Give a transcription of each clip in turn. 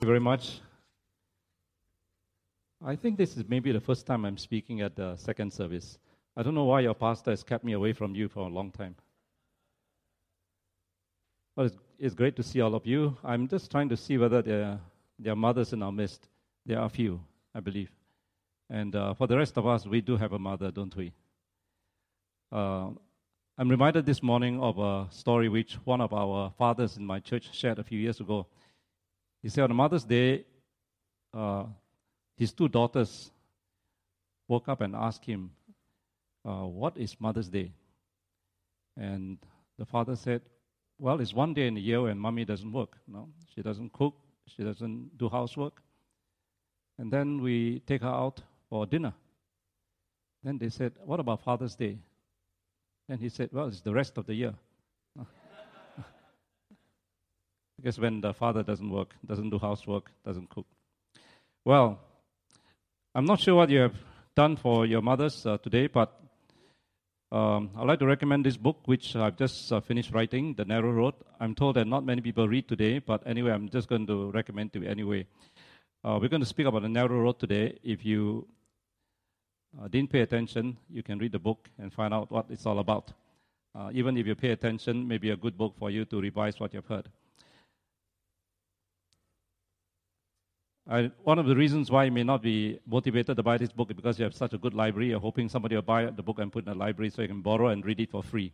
you very much. I think this is maybe the first time I'm speaking at the second service. I don't know why your pastor has kept me away from you for a long time. But it's, it's great to see all of you. I'm just trying to see whether there, there are mothers in our midst. There are a few, I believe. And uh, for the rest of us, we do have a mother, don't we? Uh, I'm reminded this morning of a story which one of our fathers in my church shared a few years ago. He said on Mother's Day, uh, his two daughters woke up and asked him, uh, What is Mother's Day? And the father said, Well, it's one day in the year when mommy doesn't work. No? She doesn't cook, she doesn't do housework. And then we take her out for dinner. Then they said, What about Father's Day? And he said, Well, it's the rest of the year. Because when the father doesn't work, doesn't do housework, doesn't cook. Well, I'm not sure what you have done for your mothers uh, today, but um, I'd like to recommend this book, which I've just uh, finished writing, The Narrow Road. I'm told that not many people read today, but anyway, I'm just going to recommend to you anyway. Uh, we're going to speak about the narrow road today. If you uh, didn't pay attention, you can read the book and find out what it's all about. Uh, even if you pay attention, maybe a good book for you to revise what you've heard. I, one of the reasons why you may not be motivated to buy this book is because you have such a good library. You're hoping somebody will buy the book and put in the library so you can borrow and read it for free.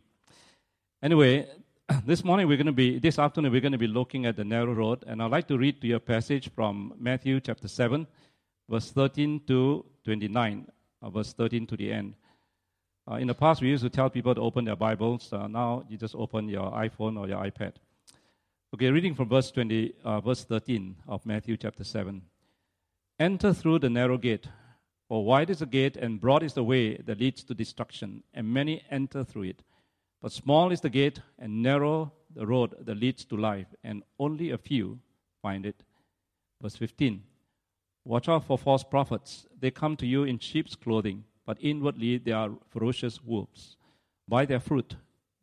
Anyway, this morning we're going to be, this afternoon we're going to be looking at the narrow road, and I'd like to read to you a passage from Matthew chapter 7, verse 13 to 29 uh, verse 13 to the end. Uh, in the past, we used to tell people to open their Bibles. Uh, now you just open your iPhone or your iPad. Okay, reading from verse 20, uh, verse 13 of Matthew chapter 7. Enter through the narrow gate, for wide is the gate and broad is the way that leads to destruction, and many enter through it. But small is the gate and narrow the road that leads to life, and only a few find it. Verse 15. Watch out for false prophets. They come to you in sheep's clothing, but inwardly they are ferocious wolves. By their fruit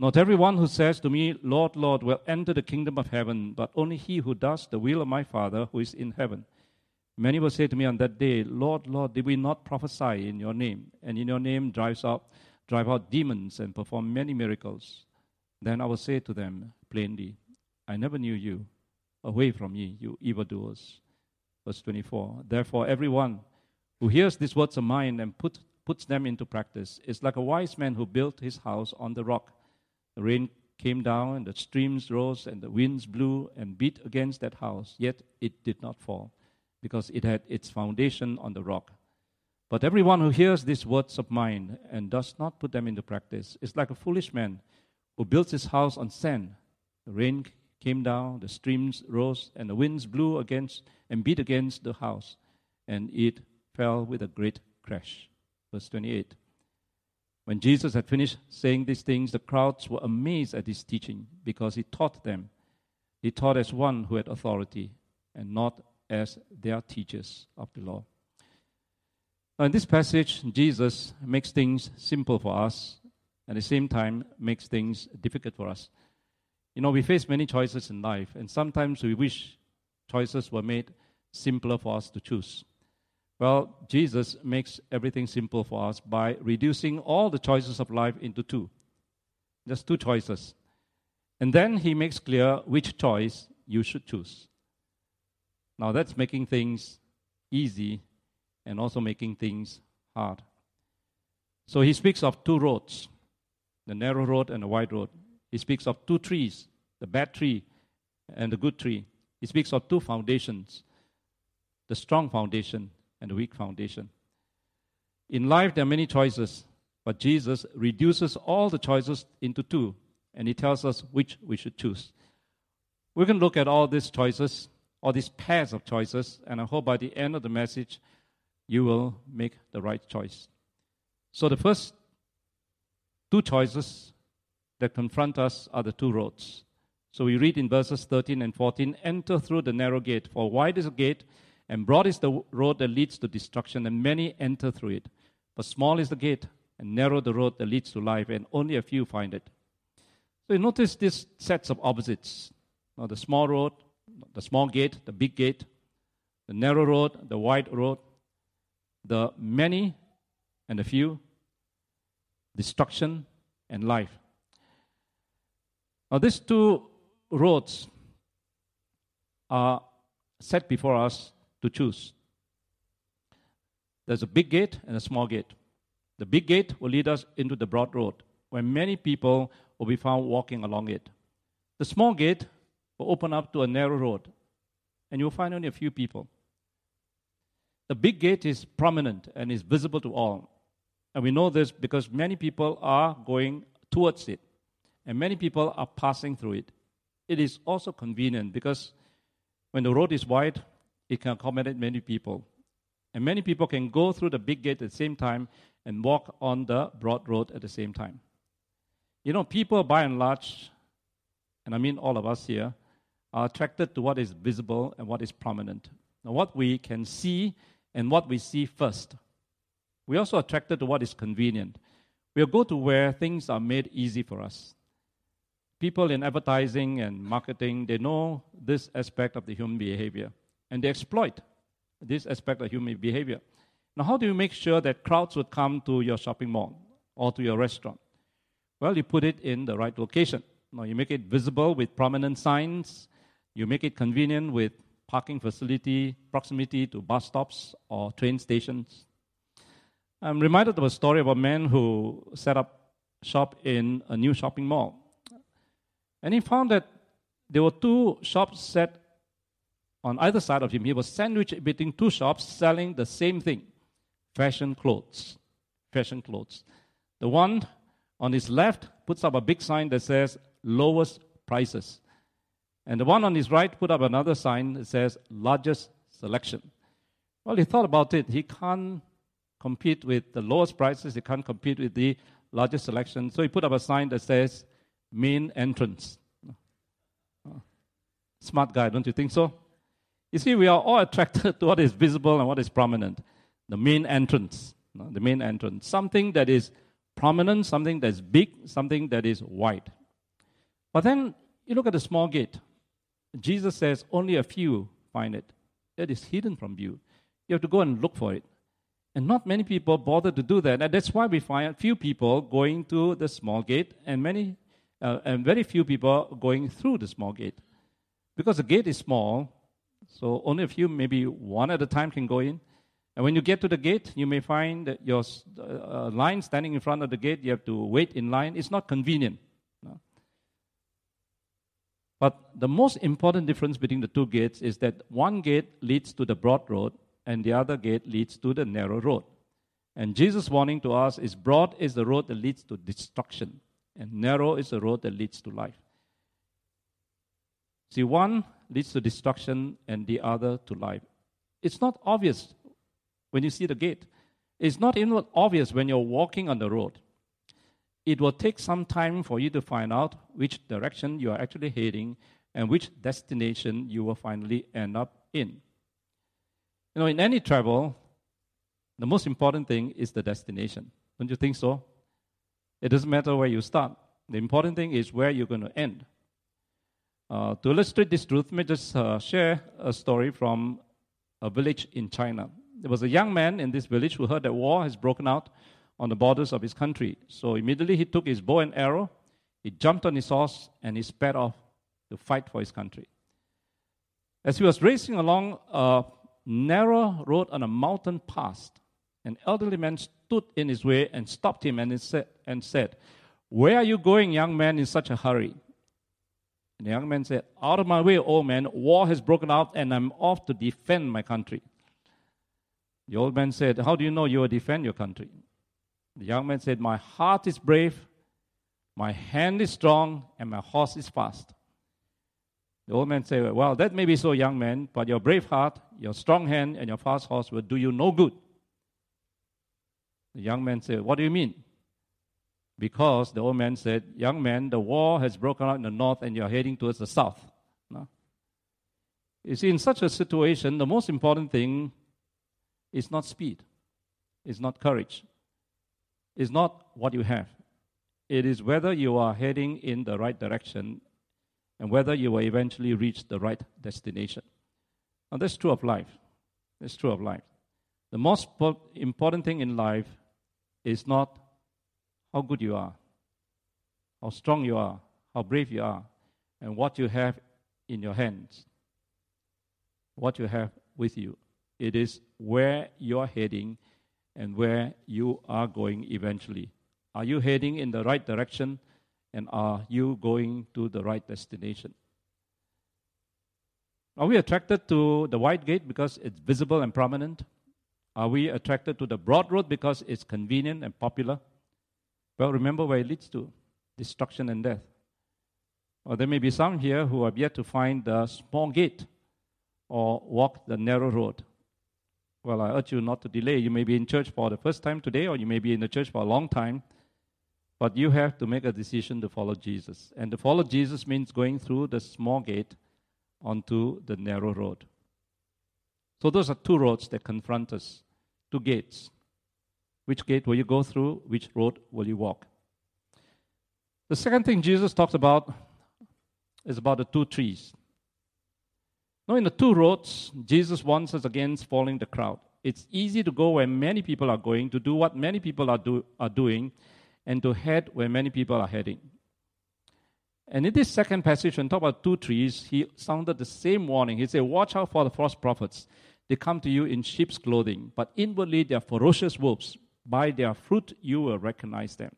Not everyone who says to me, Lord, Lord, will enter the kingdom of heaven, but only he who does the will of my Father who is in heaven. Many will say to me on that day, Lord, Lord, did we not prophesy in your name, and in your name drives out, drive out demons and perform many miracles? Then I will say to them plainly, I never knew you. Away from me, you evildoers. Verse 24. Therefore, everyone who hears these words of mine and put, puts them into practice is like a wise man who built his house on the rock. The rain came down, and the streams rose, and the winds blew and beat against that house, yet it did not fall, because it had its foundation on the rock. But everyone who hears these words of mine and does not put them into practice is like a foolish man who builds his house on sand. The rain came down, the streams rose, and the winds blew against and beat against the house, and it fell with a great crash. Verse 28. When Jesus had finished saying these things, the crowds were amazed at his teaching because he taught them. He taught as one who had authority and not as their teachers of the law. In this passage, Jesus makes things simple for us, and at the same time, makes things difficult for us. You know, we face many choices in life, and sometimes we wish choices were made simpler for us to choose. Well, Jesus makes everything simple for us by reducing all the choices of life into two. Just two choices. And then he makes clear which choice you should choose. Now, that's making things easy and also making things hard. So he speaks of two roads the narrow road and the wide road. He speaks of two trees the bad tree and the good tree. He speaks of two foundations the strong foundation and a weak foundation. In life, there are many choices, but Jesus reduces all the choices into two, and he tells us which we should choose. We're going to look at all these choices, all these pairs of choices, and I hope by the end of the message, you will make the right choice. So the first two choices that confront us are the two roads. So we read in verses 13 and 14 enter through the narrow gate, for wide is the gate, and broad is the road that leads to destruction, and many enter through it. But small is the gate, and narrow the road that leads to life, and only a few find it. So you notice these sets of opposites. Now, the small road, the small gate, the big gate, the narrow road, the wide road, the many and the few, destruction and life. Now, these two roads are set before us to choose. There's a big gate and a small gate. The big gate will lead us into the broad road, where many people will be found walking along it. The small gate will open up to a narrow road, and you'll find only a few people. The big gate is prominent and is visible to all. And we know this because many people are going towards it, and many people are passing through it. It is also convenient because when the road is wide, it can accommodate many people. And many people can go through the big gate at the same time and walk on the broad road at the same time. You know, people by and large, and I mean all of us here, are attracted to what is visible and what is prominent. Now, what we can see and what we see first. We're also attracted to what is convenient. We'll go to where things are made easy for us. People in advertising and marketing, they know this aspect of the human behavior, and they exploit this aspect of human behavior. Now, how do you make sure that crowds would come to your shopping mall or to your restaurant? Well, you put it in the right location. Now, you make it visible with prominent signs, you make it convenient with parking facility, proximity to bus stops or train stations. I'm reminded of a story of a man who set up shop in a new shopping mall. And he found that there were two shops set on either side of him. He was sandwiched between two shops selling the same thing fashion clothes. Fashion clothes. The one on his left puts up a big sign that says lowest prices. And the one on his right put up another sign that says largest selection. Well, he thought about it. He can't compete with the lowest prices, he can't compete with the largest selection. So he put up a sign that says main entrance. Smart guy, don't you think so? You see, we are all attracted to what is visible and what is prominent. The main entrance. The main entrance. Something that is prominent, something that's big, something that is wide. But then you look at the small gate. Jesus says only a few find it. It is hidden from view. You have to go and look for it. And not many people bother to do that. And that's why we find few people going to the small gate and many uh, and very few people going through the small gate. Because the gate is small, so only a few, maybe one at a time, can go in. And when you get to the gate, you may find that your uh, line standing in front of the gate, you have to wait in line. It's not convenient. But the most important difference between the two gates is that one gate leads to the broad road and the other gate leads to the narrow road. And Jesus' warning to us is broad is the road that leads to destruction, and narrow is the road that leads to life. See, one leads to destruction and the other to life. It's not obvious when you see the gate. It's not even obvious when you're walking on the road it will take some time for you to find out which direction you are actually heading and which destination you will finally end up in. You know, in any travel, the most important thing is the destination. Don't you think so? It doesn't matter where you start. The important thing is where you're going to end. Uh, to illustrate this truth, let me just uh, share a story from a village in China. There was a young man in this village who heard that war has broken out on the borders of his country. So immediately he took his bow and arrow, he jumped on his horse, and he sped off to fight for his country. As he was racing along a narrow road on a mountain pass, an elderly man stood in his way and stopped him and said, and said, Where are you going, young man, in such a hurry? And the young man said, Out of my way, old man, war has broken out and I'm off to defend my country. The old man said, How do you know you will defend your country? The young man said, My heart is brave, my hand is strong, and my horse is fast. The old man said, Well, that may be so, young man, but your brave heart, your strong hand, and your fast horse will do you no good The young man said, What do you mean? Because the old man said, Young man, the war has broken out in the north and you're heading towards the south. No? You see, in such a situation, the most important thing is not speed, it's not courage, it's not what you have. It is whether you are heading in the right direction and whether you will eventually reach the right destination. Now, that's true of life. That's true of life. The most important thing in life is not how good you are, how strong you are, how brave you are, and what you have in your hands, what you have with you. It is where you're heading and where you are going eventually. Are you heading in the right direction and are you going to the right destination? Are we attracted to the wide gate because it's visible and prominent? Are we attracted to the broad road because it's convenient and popular? Well, remember where it leads to destruction and death. Or there may be some here who have yet to find the small gate or walk the narrow road. Well, I urge you not to delay. You may be in church for the first time today, or you may be in the church for a long time, but you have to make a decision to follow Jesus. And to follow Jesus means going through the small gate onto the narrow road. So, those are two roads that confront us, two gates. Which gate will you go through? Which road will you walk? The second thing Jesus talks about is about the two trees. Now, in the two roads, Jesus warns us against following the crowd. It's easy to go where many people are going, to do what many people are, do, are doing, and to head where many people are heading. And in this second passage, when talk about two trees, he sounded the same warning. He said, Watch out for the false prophets. They come to you in sheep's clothing, but inwardly they are ferocious wolves. By their fruit you will recognize them.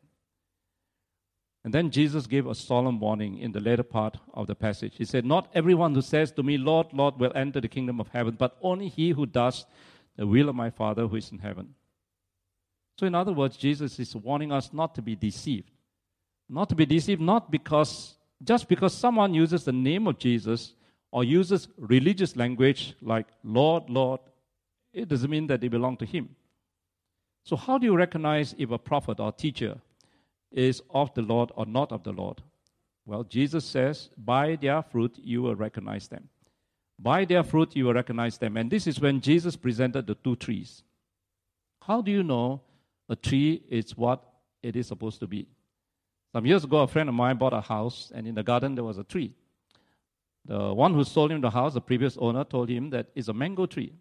And then Jesus gave a solemn warning in the later part of the passage. He said, Not everyone who says to me, Lord, Lord, will enter the kingdom of heaven, but only he who does the will of my Father who is in heaven. So, in other words, Jesus is warning us not to be deceived. Not to be deceived, not because, just because someone uses the name of Jesus or uses religious language like Lord, Lord, it doesn't mean that they belong to Him. So, how do you recognize if a prophet or teacher is of the Lord or not of the Lord? Well, Jesus says, By their fruit you will recognize them. By their fruit you will recognize them. And this is when Jesus presented the two trees. How do you know a tree is what it is supposed to be? Some years ago, a friend of mine bought a house, and in the garden there was a tree. The one who sold him the house, the previous owner, told him that it's a mango tree.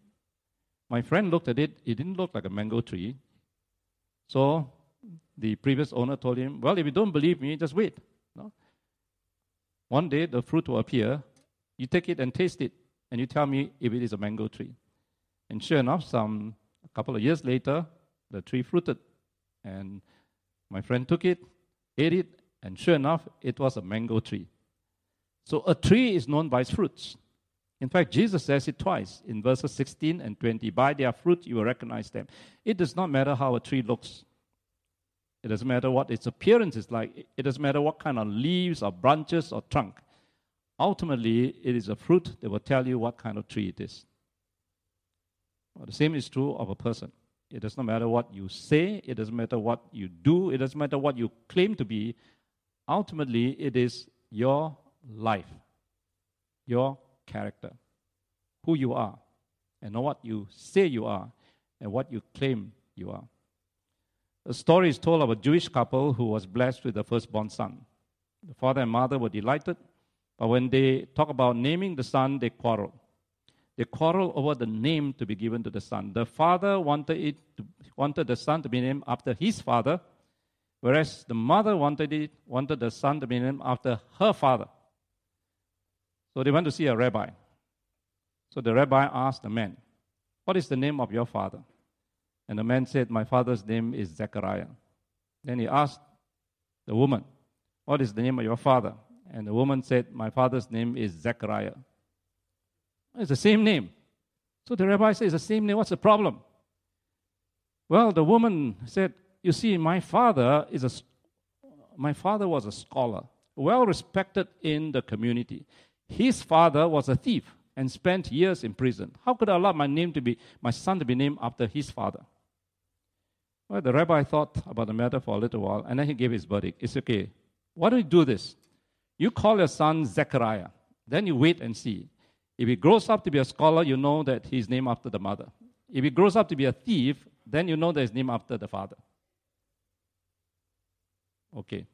My friend looked at it, it didn't look like a mango tree. So the previous owner told him, Well, if you don't believe me, just wait. No? One day the fruit will appear. You take it and taste it, and you tell me if it is a mango tree. And sure enough, some a couple of years later, the tree fruited. And my friend took it, ate it, and sure enough, it was a mango tree. So a tree is known by its fruits. In fact, Jesus says it twice in verses 16 and 20. By their fruit you will recognize them. It does not matter how a tree looks. It doesn't matter what its appearance is like. It doesn't matter what kind of leaves or branches or trunk. Ultimately, it is a fruit that will tell you what kind of tree it is. Well, the same is true of a person. It does not matter what you say, it doesn't matter what you do, it doesn't matter what you claim to be. Ultimately, it is your life, your character, who you are, and not what you say you are and what you claim you are. A story is told of a Jewish couple who was blessed with a firstborn son. The father and mother were delighted, but when they talk about naming the son, they quarrel. They quarrel over the name to be given to the son. The father wanted, it to, wanted the son to be named after his father, whereas the mother wanted, it, wanted the son to be named after her father. So they went to see a rabbi. So the rabbi asked the man, What is the name of your father? And the man said, My father's name is Zechariah. Then he asked the woman, What is the name of your father? And the woman said, My father's name is Zechariah. It's the same name. So the rabbi says, It's the same name. What's the problem? Well, the woman said, You see, my father is a my father was a scholar, well respected in the community. His father was a thief and spent years in prison. How could I allow my name to be my son to be named after his father? Well, the rabbi thought about the matter for a little while, and then he gave his verdict. It's okay. Why don't you do this? You call your son Zechariah. Then you wait and see. If he grows up to be a scholar, you know that he's named after the mother. If he grows up to be a thief, then you know that he's named after the father. Okay.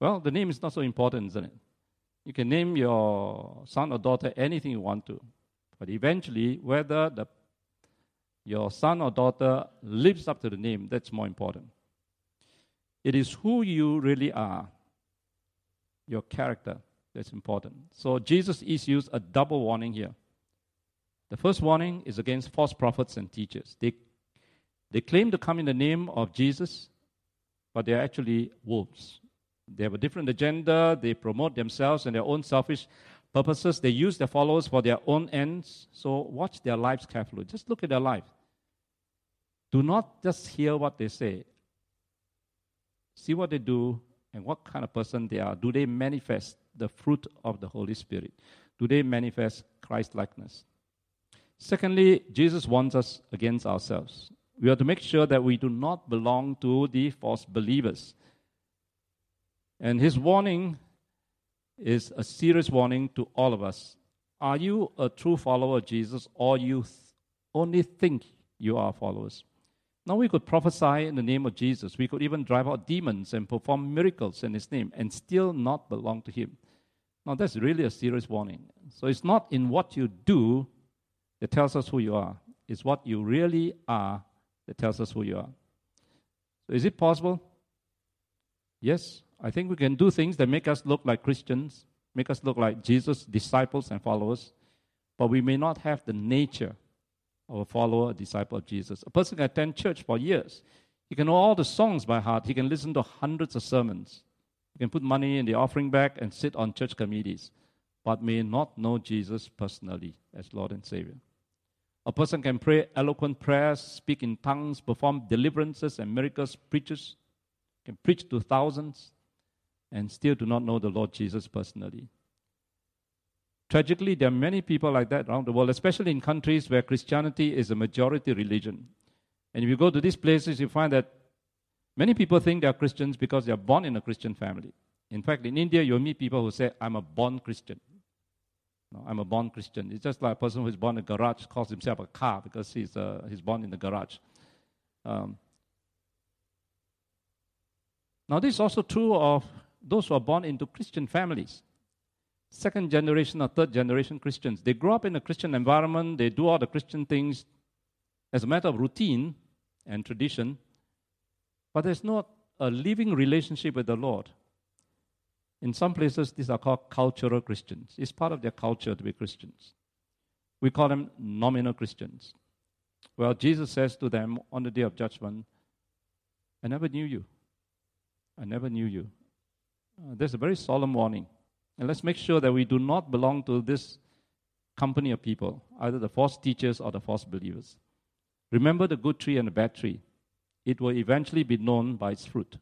Well, the name is not so important, isn't it? You can name your son or daughter anything you want to. But eventually, whether the, your son or daughter lives up to the name, that's more important. It is who you really are, your character, that's important. So Jesus issues a double warning here. The first warning is against false prophets and teachers. They, they claim to come in the name of Jesus, but they're actually wolves. They have a different agenda. They promote themselves and their own selfish purposes. They use their followers for their own ends. So watch their lives carefully. Just look at their life. Do not just hear what they say. See what they do and what kind of person they are. Do they manifest the fruit of the Holy Spirit? Do they manifest Christ likeness? Secondly, Jesus warns us against ourselves. We are to make sure that we do not belong to the false believers. And his warning is a serious warning to all of us. Are you a true follower of Jesus or you th- only think you are followers? Now we could prophesy in the name of Jesus. We could even drive out demons and perform miracles in his name and still not belong to him. Now that's really a serious warning. So it's not in what you do that tells us who you are. It's what you really are that tells us who you are. So is it possible? Yes, I think we can do things that make us look like Christians, make us look like Jesus' disciples and followers, but we may not have the nature of a follower, a disciple of Jesus. A person can attend church for years. He can know all the songs by heart. He can listen to hundreds of sermons. He can put money in the offering bag and sit on church committees, but may not know Jesus personally as Lord and Savior. A person can pray eloquent prayers, speak in tongues, perform deliverances and miracles, preaches, can preach to thousands, and still do not know the Lord Jesus personally. Tragically, there are many people like that around the world, especially in countries where Christianity is a majority religion. And if you go to these places, you find that many people think they are Christians because they are born in a Christian family. In fact, in India, you'll meet people who say, I'm a born Christian. No, I'm a born Christian. It's just like a person who's born in a garage calls himself a car because he's, uh, he's born in the garage. Um, now, this is also true of those who are born into Christian families. Second generation or third generation Christians. They grow up in a Christian environment, they do all the Christian things as a matter of routine and tradition, but there's not a living relationship with the Lord. In some places, these are called cultural Christians. It's part of their culture to be Christians. We call them nominal Christians. Well, Jesus says to them on the day of judgment, I never knew you. I never knew you. Uh, there's a very solemn warning. And let's make sure that we do not belong to this company of people, either the false teachers or the false believers. Remember the good tree and the bad tree. It will eventually be known by its fruit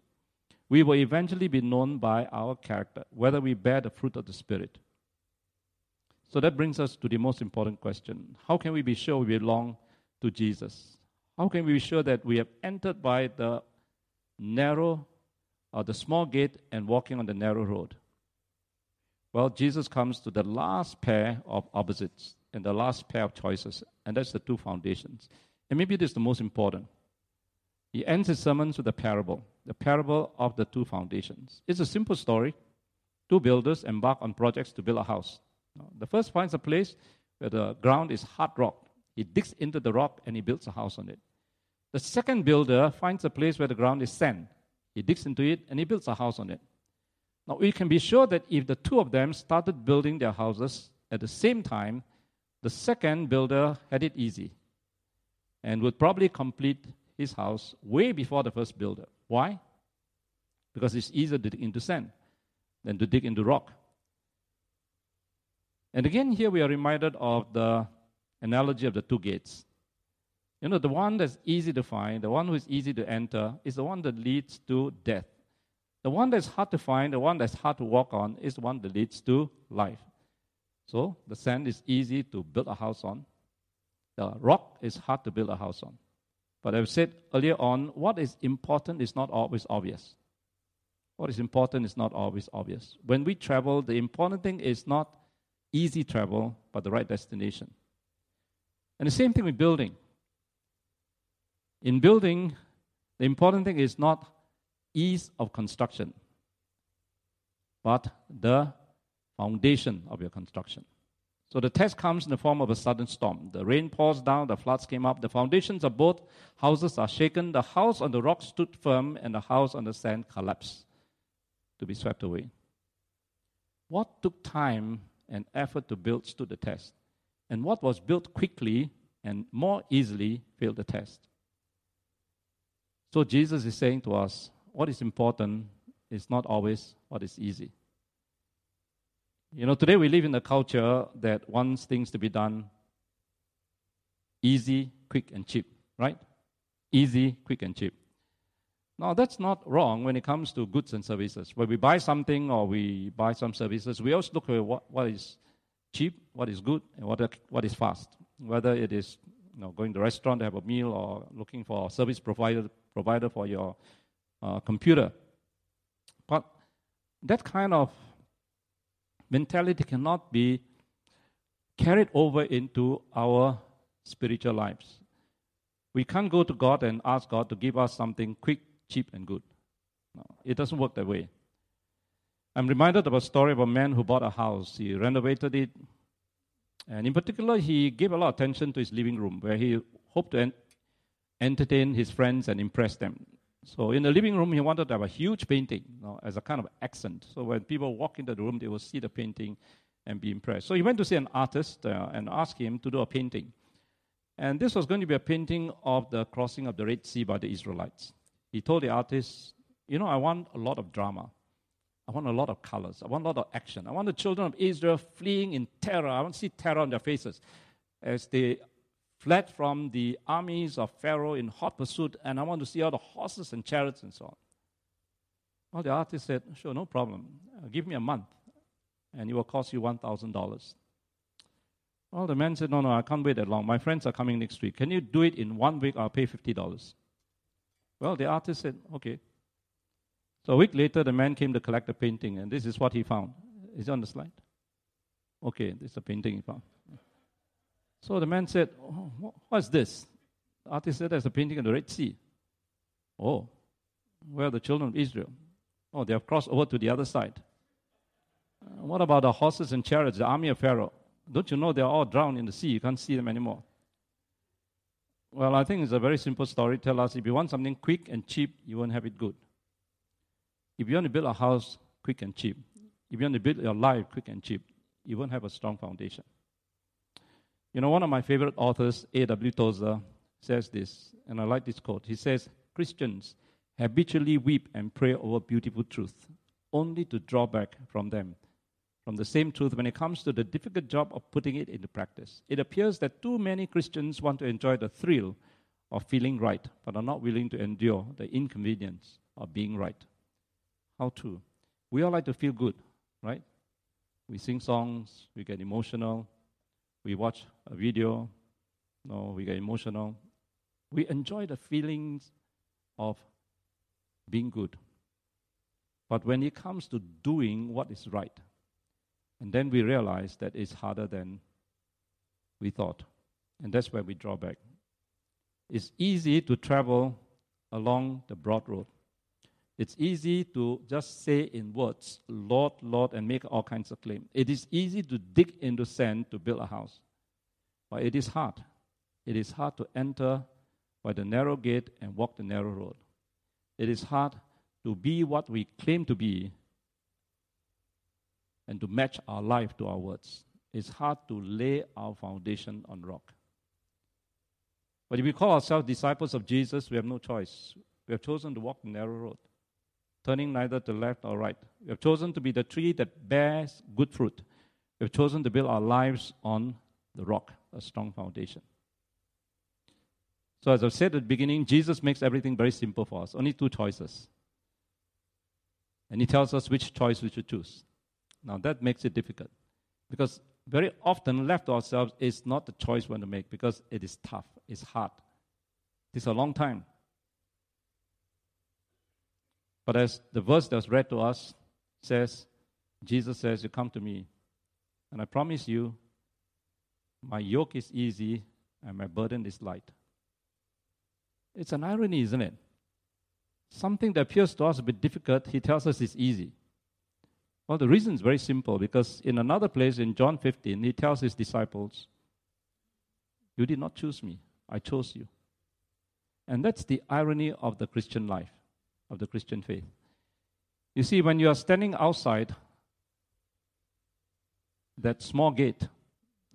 we will eventually be known by our character, whether we bear the fruit of the Spirit. So that brings us to the most important question How can we be sure we belong to Jesus? How can we be sure that we have entered by the narrow or the small gate and walking on the narrow road? Well, Jesus comes to the last pair of opposites and the last pair of choices, and that's the two foundations. And maybe this is the most important. He ends his sermons with a parable, the parable of the two foundations. It's a simple story. Two builders embark on projects to build a house. The first finds a place where the ground is hard rock. He digs into the rock and he builds a house on it. The second builder finds a place where the ground is sand. He digs into it and he builds a house on it. Now, we can be sure that if the two of them started building their houses at the same time, the second builder had it easy and would probably complete his house way before the first builder. Why? Because it's easier to dig into sand than to dig into rock. And again, here we are reminded of the analogy of the two gates. You know, the one that's easy to find, the one who is easy to enter, is the one that leads to death. The one that's hard to find, the one that's hard to walk on, is the one that leads to life. So, the sand is easy to build a house on, the rock is hard to build a house on. But I've said earlier on, what is important is not always obvious. What is important is not always obvious. When we travel, the important thing is not easy travel, but the right destination. And the same thing with building. In building, the important thing is not ease of construction, but the foundation of your construction. So the test comes in the form of a sudden storm. The rain pours down, the floods came up, the foundations of both houses are shaken, the house on the rock stood firm, and the house on the sand collapsed to be swept away. What took time and effort to build stood the test, and what was built quickly and more easily failed the test. So Jesus is saying to us, what is important is not always what is easy. You know, today we live in a culture that wants things to be done easy, quick, and cheap, right? Easy, quick, and cheap. Now, that's not wrong when it comes to goods and services. When we buy something or we buy some services, we always look at what, what is cheap, what is good, and what, what is fast. Whether it is you know, going to a restaurant to have a meal or looking for a service provider, provider for your uh, computer. But that kind of mentality cannot be carried over into our spiritual lives. We can't go to God and ask God to give us something quick, cheap, and good. No, it doesn't work that way. I'm reminded of a story of a man who bought a house. He renovated it, and in particular, he gave a lot of attention to his living room, where he hoped to entertain his friends and impress them. So in the living room, he wanted to have a huge painting you know, as a kind of accent. So when people walk into the room, they will see the painting and be impressed. So he went to see an artist uh, and asked him to do a painting. And this was going to be a painting of the crossing of the Red Sea by the Israelites. He told the artist, You know, I want a lot of drama. I want a lot of colors. I want a lot of action. I want the children of Israel fleeing in terror. I want to see terror on their faces as they fled from the armies of Pharaoh in hot pursuit, and I want to see all the horses and chariots and so on. Well, the artist said, Sure, no problem. Uh, give me a month, and it will cost you $1,000. Well, the man said, No, no, I can't wait that long. My friends are coming next week. Can you do it in one week? I'll pay $50. Well, the artist said, Okay. So a week later, the man came to collect the painting, and this is what he found. Is it on the slide? Okay, this is a painting he found. So the man said, oh, What's this? The artist said, There's a painting of the Red Sea. Oh, where are the children of Israel? Oh, they have crossed over to the other side. Uh, what about the horses and chariots, the army of Pharaoh? Don't you know they're all drowned in the sea? You can't see them anymore. Well, I think it's a very simple story. Tell us if you want something quick and cheap, you won't have it good. If you want to build a house quick and cheap, if you want to build your life quick and cheap, you won't have a strong foundation. You know, one of my favorite authors, A.W. Tozer, says this, and I like this quote. He says, Christians habitually weep and pray over beautiful truth, only to draw back from them, from the same truth when it comes to the difficult job of putting it into practice. It appears that too many Christians want to enjoy the thrill of feeling right, but are not willing to endure the inconvenience of being right. How true. We all like to feel good, right? We sing songs, we get emotional, we watch a video, no, we get emotional. We enjoy the feelings of being good. But when it comes to doing what is right, and then we realize that it's harder than we thought. And that's where we draw back. It's easy to travel along the broad road. It's easy to just say in words, Lord, Lord, and make all kinds of claims. It is easy to dig into sand to build a house. But it is hard. It is hard to enter by the narrow gate and walk the narrow road. It is hard to be what we claim to be and to match our life to our words. It's hard to lay our foundation on rock. But if we call ourselves disciples of Jesus, we have no choice. We have chosen to walk the narrow road turning neither to left or right. We have chosen to be the tree that bears good fruit. We have chosen to build our lives on the rock, a strong foundation. So, as I said at the beginning, Jesus makes everything very simple for us. Only two choices. And he tells us which choice we should choose. Now, that makes it difficult. Because very often, left to ourselves is not the choice we want to make because it is tough, it's hard, is a long time. But as the verse that was read to us says, Jesus says, You come to me, and I promise you, my yoke is easy and my burden is light. It's an irony, isn't it? Something that appears to us a bit difficult, he tells us it's easy. Well, the reason is very simple because in another place in John 15, he tells his disciples, You did not choose me, I chose you. And that's the irony of the Christian life, of the Christian faith. You see, when you are standing outside that small gate,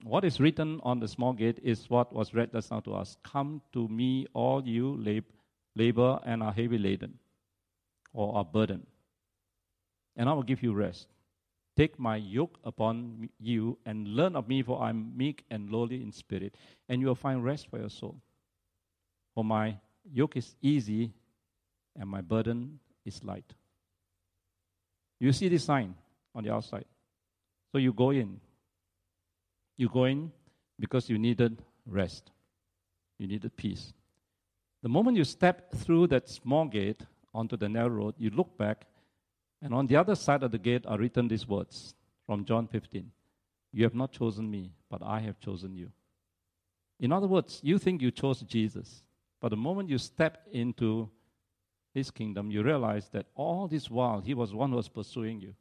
what is written on the small gate is what was read just now to us Come to me, all you lab- labor and are heavy laden, or are burdened, and I will give you rest. Take my yoke upon you and learn of me, for I am meek and lowly in spirit, and you will find rest for your soul. For my yoke is easy and my burden is light. You see this sign on the outside. So you go in. You go in because you needed rest. You needed peace. The moment you step through that small gate onto the narrow road, you look back, and on the other side of the gate are written these words from John 15 You have not chosen me, but I have chosen you. In other words, you think you chose Jesus, but the moment you step into his kingdom, you realize that all this while he was one who was pursuing you.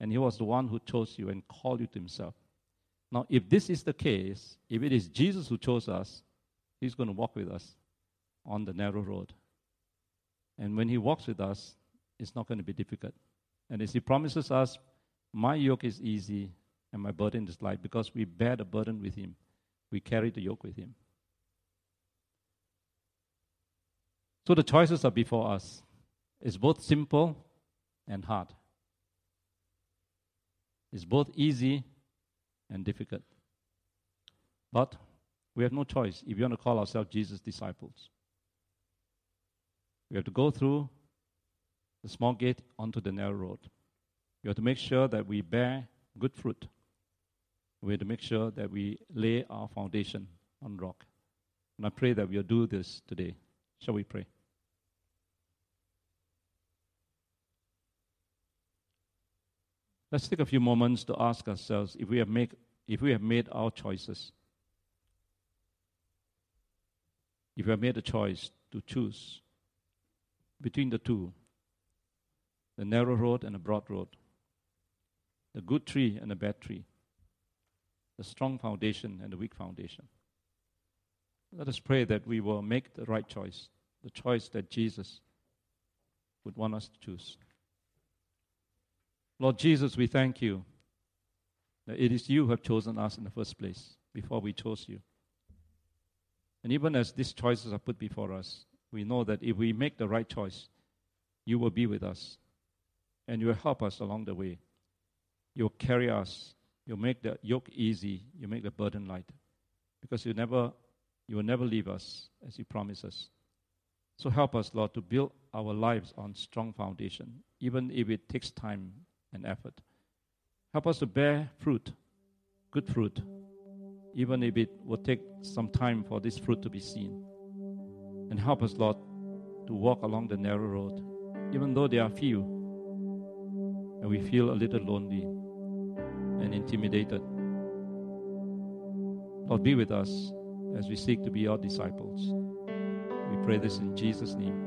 And he was the one who chose you and called you to himself. Now, if this is the case, if it is Jesus who chose us, he's going to walk with us on the narrow road. And when he walks with us, it's not going to be difficult. And as he promises us, my yoke is easy and my burden is light because we bear the burden with him. We carry the yoke with him. So the choices are before us. It's both simple and hard. It's both easy and difficult. But we have no choice if we want to call ourselves Jesus' disciples. We have to go through the small gate onto the narrow road. We have to make sure that we bear good fruit. We have to make sure that we lay our foundation on rock. And I pray that we'll do this today. Shall we pray? Let's take a few moments to ask ourselves if we have, make, if we have made our choices. If we have made a choice to choose between the two the narrow road and the broad road, the good tree and the bad tree, the strong foundation and the weak foundation. Let us pray that we will make the right choice, the choice that Jesus would want us to choose. Lord Jesus, we thank you that it is you who have chosen us in the first place before we chose you. And even as these choices are put before us, we know that if we make the right choice, you will be with us and you will help us along the way. You'll carry us. You'll make the yoke easy. You will make the burden light. Because you never you will never leave us as you promise us. So help us, Lord, to build our lives on strong foundation, even if it takes time and effort. Help us to bear fruit, good fruit, even if it will take some time for this fruit to be seen. And help us, Lord, to walk along the narrow road, even though there are few, and we feel a little lonely and intimidated. Lord, be with us as we seek to be your disciples. We pray this in Jesus' name.